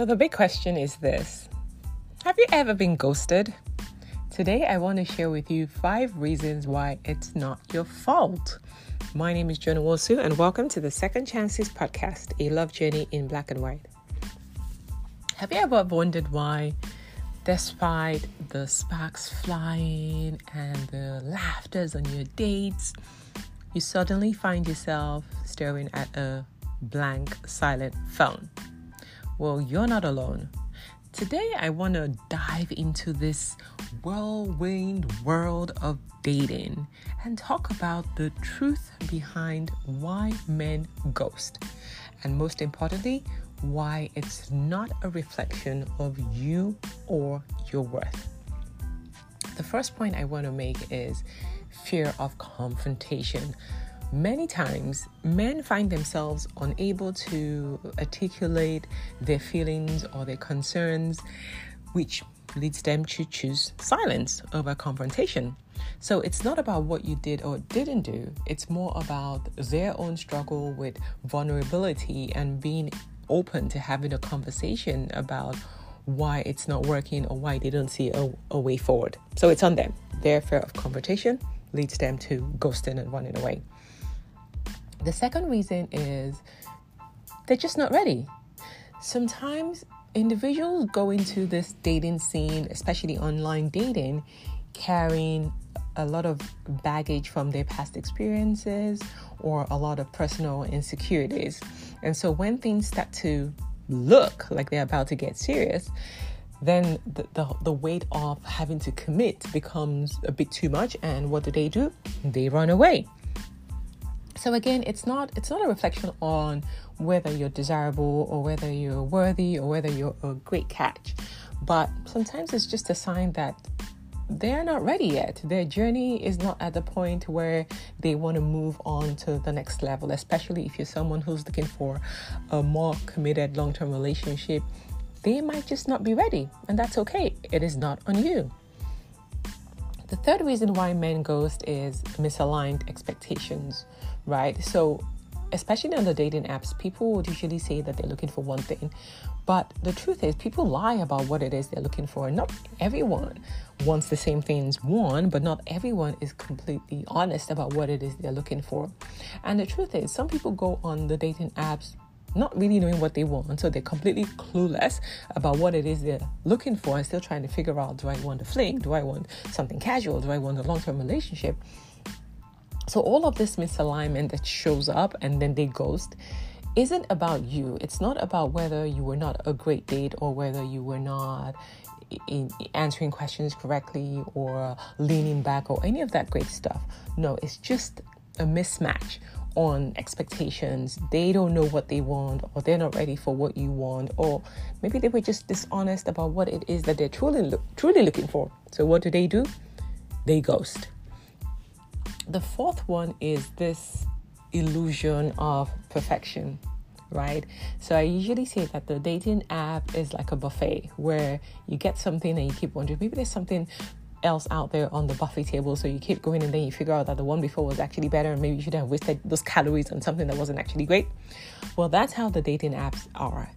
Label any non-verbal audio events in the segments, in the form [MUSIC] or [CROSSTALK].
So, the big question is this Have you ever been ghosted? Today, I want to share with you five reasons why it's not your fault. My name is Joan Nwosu, and welcome to the Second Chances podcast, a love journey in black and white. Have you ever wondered why, despite the sparks flying and the laughters on your dates, you suddenly find yourself staring at a blank, silent phone? Well, you're not alone. Today, I want to dive into this whirlwind world of dating and talk about the truth behind why men ghost. And most importantly, why it's not a reflection of you or your worth. The first point I want to make is fear of confrontation. Many times, men find themselves unable to articulate their feelings or their concerns, which leads them to choose silence over confrontation. So it's not about what you did or didn't do, it's more about their own struggle with vulnerability and being open to having a conversation about why it's not working or why they don't see a, a way forward. So it's on them. Their fear of confrontation leads them to ghosting and running away. The second reason is they're just not ready. Sometimes individuals go into this dating scene, especially online dating, carrying a lot of baggage from their past experiences or a lot of personal insecurities. And so when things start to look like they're about to get serious, then the, the, the, weight of having to commit becomes a bit too much. And what do they do? They run away. So again, it's not it's not a reflection on whether you're desirable or whether you're worthy or whether you're a great catch. But sometimes it's just a sign that they're not ready yet. Their journey is not at the point where they want to move on to the next level, especially if you're someone who's looking for a more committed long term relationship. They might just not be ready, and that's okay. It is not on you. The third reason why men ghost is misaligned expectations, right? So, especially on the dating apps, people would usually say that they're looking for one thing, but the truth is, people lie about what it is they're looking for. Not everyone wants the same things, one, but not everyone is completely honest about what it is they're looking for. And the truth is, some people go on the dating apps not really knowing what they want. So they're completely clueless about what it is they're looking for and still trying to figure out do I want a fling? Do I want something casual? Do I want a long term relationship? So all of this misalignment that shows up and then they ghost isn't about you. It's not about whether you were not a great date or whether you were not in answering questions correctly or leaning back or any of that great stuff. No, it's just a mismatch on expectations. They don't know what they want, or they're not ready for what you want, or maybe they were just dishonest about what it is that they're truly look, truly looking for. So what do they do? They ghost. The fourth one is this illusion of perfection right? So I usually say that the dating app is like a buffet where you get something and you keep wondering maybe there's something else out there on the buffet table. So you keep going and then you figure out that the one before was actually better and maybe you should have wasted those calories on something that wasn't actually great. Well, that's how the dating apps are,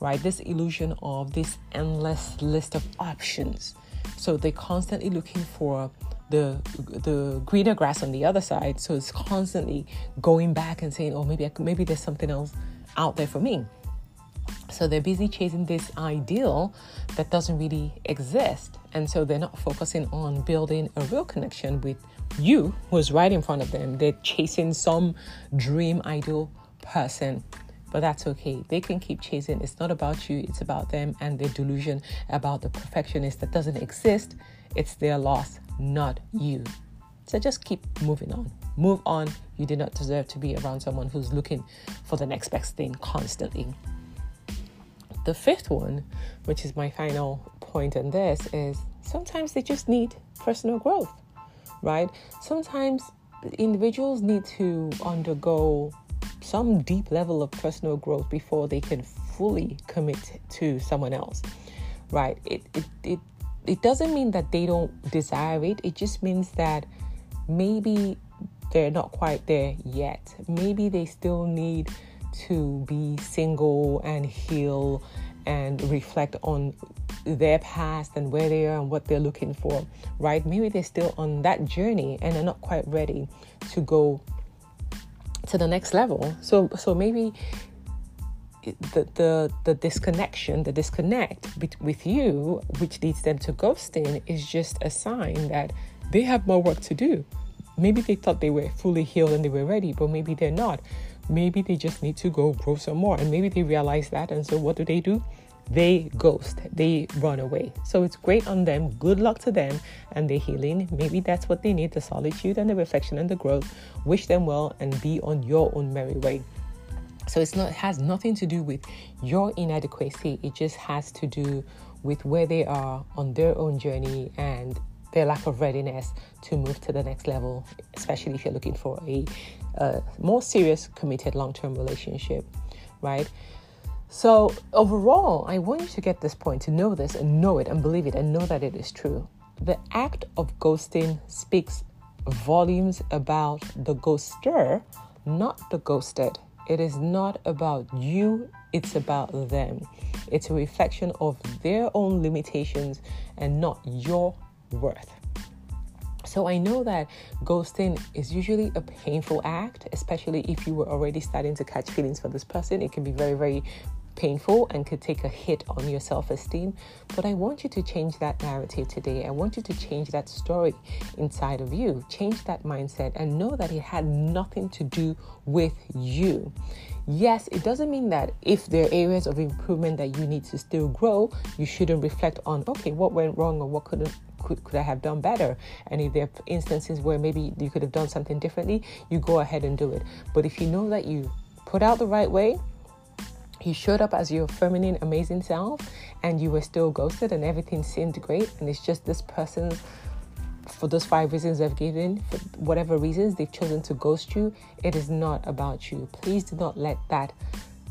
right? This illusion of this endless list of options. So they're constantly looking for the the greener grass on the other side. So it's constantly going back and saying, "Oh, maybe I, maybe there's something else out there for me." So they're busy chasing this ideal that doesn't really exist. And so they're not focusing on building a real connection with you who's right in front of them. They're chasing some dream ideal person. But that's okay. They can keep chasing. It's not about you, it's about them and their delusion about the perfectionist that doesn't exist. It's their loss, not you. So just keep moving on. Move on. You do not deserve to be around someone who's looking for the next best thing constantly. The fifth one, which is my final point on this, is sometimes they just need personal growth, right? Sometimes individuals need to undergo some deep level of personal growth before they can fully commit to someone else, right? It, it, it, it doesn't mean that they don't desire it, it just means that maybe they're not quite there yet. Maybe they still need to be single and heal and reflect on their past and where they are and what they're looking for, right? Maybe they're still on that journey and they're not quite ready to go to the next level. So so maybe the the the disconnection, the disconnect with you, which leads them to ghosting, is just a sign that they have more work to do. Maybe they thought they were fully healed and they were ready, but maybe they're not. Maybe they just need to go grow some more, and maybe they realize that. And so, what do they do? They ghost, they run away. So it's great on them. Good luck to them and their healing. Maybe that's what they need the solitude and the reflection and the growth. Wish them well and be on your own merry way. So it's not it has nothing to do with your inadequacy. It just has to do with where they are on their own journey and their lack of readiness to move to the next level, especially if you're looking for a, a more serious, committed, long-term relationship, right? So overall, I want you to get this point, to know this and know it and believe it and know that it is true. The act of ghosting speaks volumes about the ghoster, not the ghosted. It is not about you, it's about them. It's a reflection of their own limitations and not your worth. So I know that ghosting is usually a painful act, especially if you were already starting to catch feelings for this person. It can be very, very painful and could take a hit on your self esteem. But I want you to change that narrative today. I want you to change that story inside of you, change that mindset, and know that it had nothing to do with you. Yes, it doesn't mean that if there are areas of improvement that you need to still grow, you shouldn't reflect on, okay, what went wrong or what could could, could I have done better? And if there are instances where maybe you could have done something differently, you go ahead and do it. But if you know that you put out the right way, you showed up as your feminine, amazing self, and you were still ghosted, and everything seemed great. And it's just this person, for those five reasons I've given, for whatever reasons they've chosen to ghost you, it is not about you. Please do not let that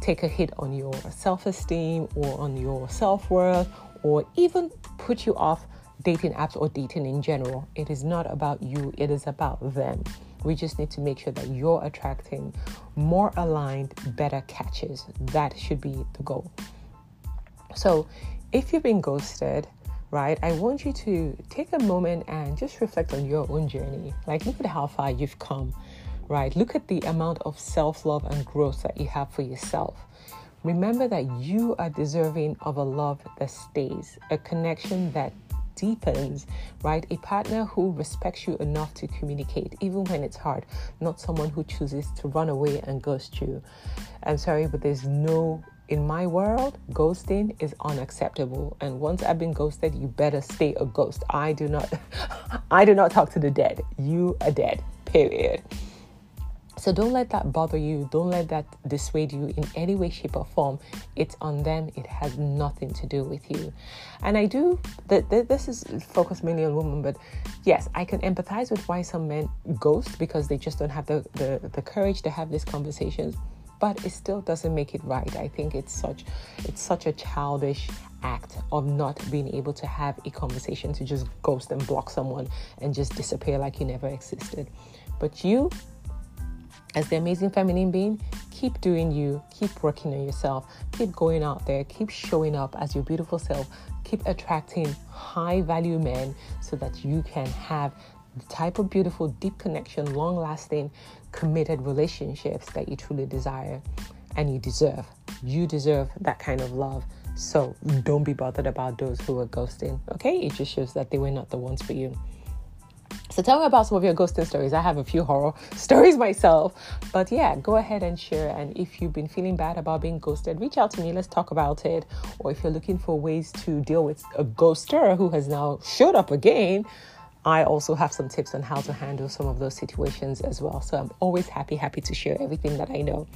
take a hit on your self esteem or on your self worth or even put you off dating apps or dating in general. It is not about you, it is about them. We just need to make sure that you're attracting more aligned, better catches. That should be the goal. So, if you've been ghosted, right, I want you to take a moment and just reflect on your own journey. Like, look at how far you've come, right? Look at the amount of self love and growth that you have for yourself. Remember that you are deserving of a love that stays, a connection that deepens, right? A partner who respects you enough to communicate, even when it's hard, not someone who chooses to run away and ghost you. I'm sorry, but there's no in my world, ghosting is unacceptable. And once I've been ghosted, you better stay a ghost. I do not [LAUGHS] I do not talk to the dead. You are dead. Period. So don't let that bother you. Don't let that dissuade you in any way, shape, or form. It's on them. It has nothing to do with you. And I do, that this is focused mainly on women, but yes, I can empathize with why some men ghost because they just don't have the, the, the courage to have these conversations. But it still doesn't make it right. I think it's such it's such a childish act of not being able to have a conversation to just ghost and block someone and just disappear like you never existed. But you as the amazing feminine being, keep doing you, keep working on yourself, keep going out there, keep showing up as your beautiful self, keep attracting high value men so that you can have the type of beautiful, deep connection, long lasting, committed relationships that you truly desire and you deserve. You deserve that kind of love. So don't be bothered about those who are ghosting, okay? It just shows that they were not the ones for you. So tell me about some of your ghosting stories. I have a few horror [LAUGHS] stories myself. But yeah, go ahead and share. And if you've been feeling bad about being ghosted, reach out to me. Let's talk about it. Or if you're looking for ways to deal with a ghoster who has now showed up again, I also have some tips on how to handle some of those situations as well. So I'm always happy, happy to share everything that I know.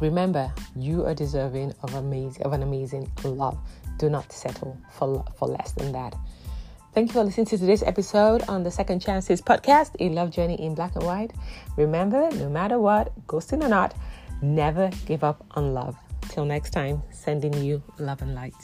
Remember, you are deserving of amazing of an amazing love. Do not settle for for less than that. Thank you for listening to today's episode on the Second Chances podcast, a love journey in black and white. Remember, no matter what, ghosting or not, never give up on love. Till next time, sending you love and light.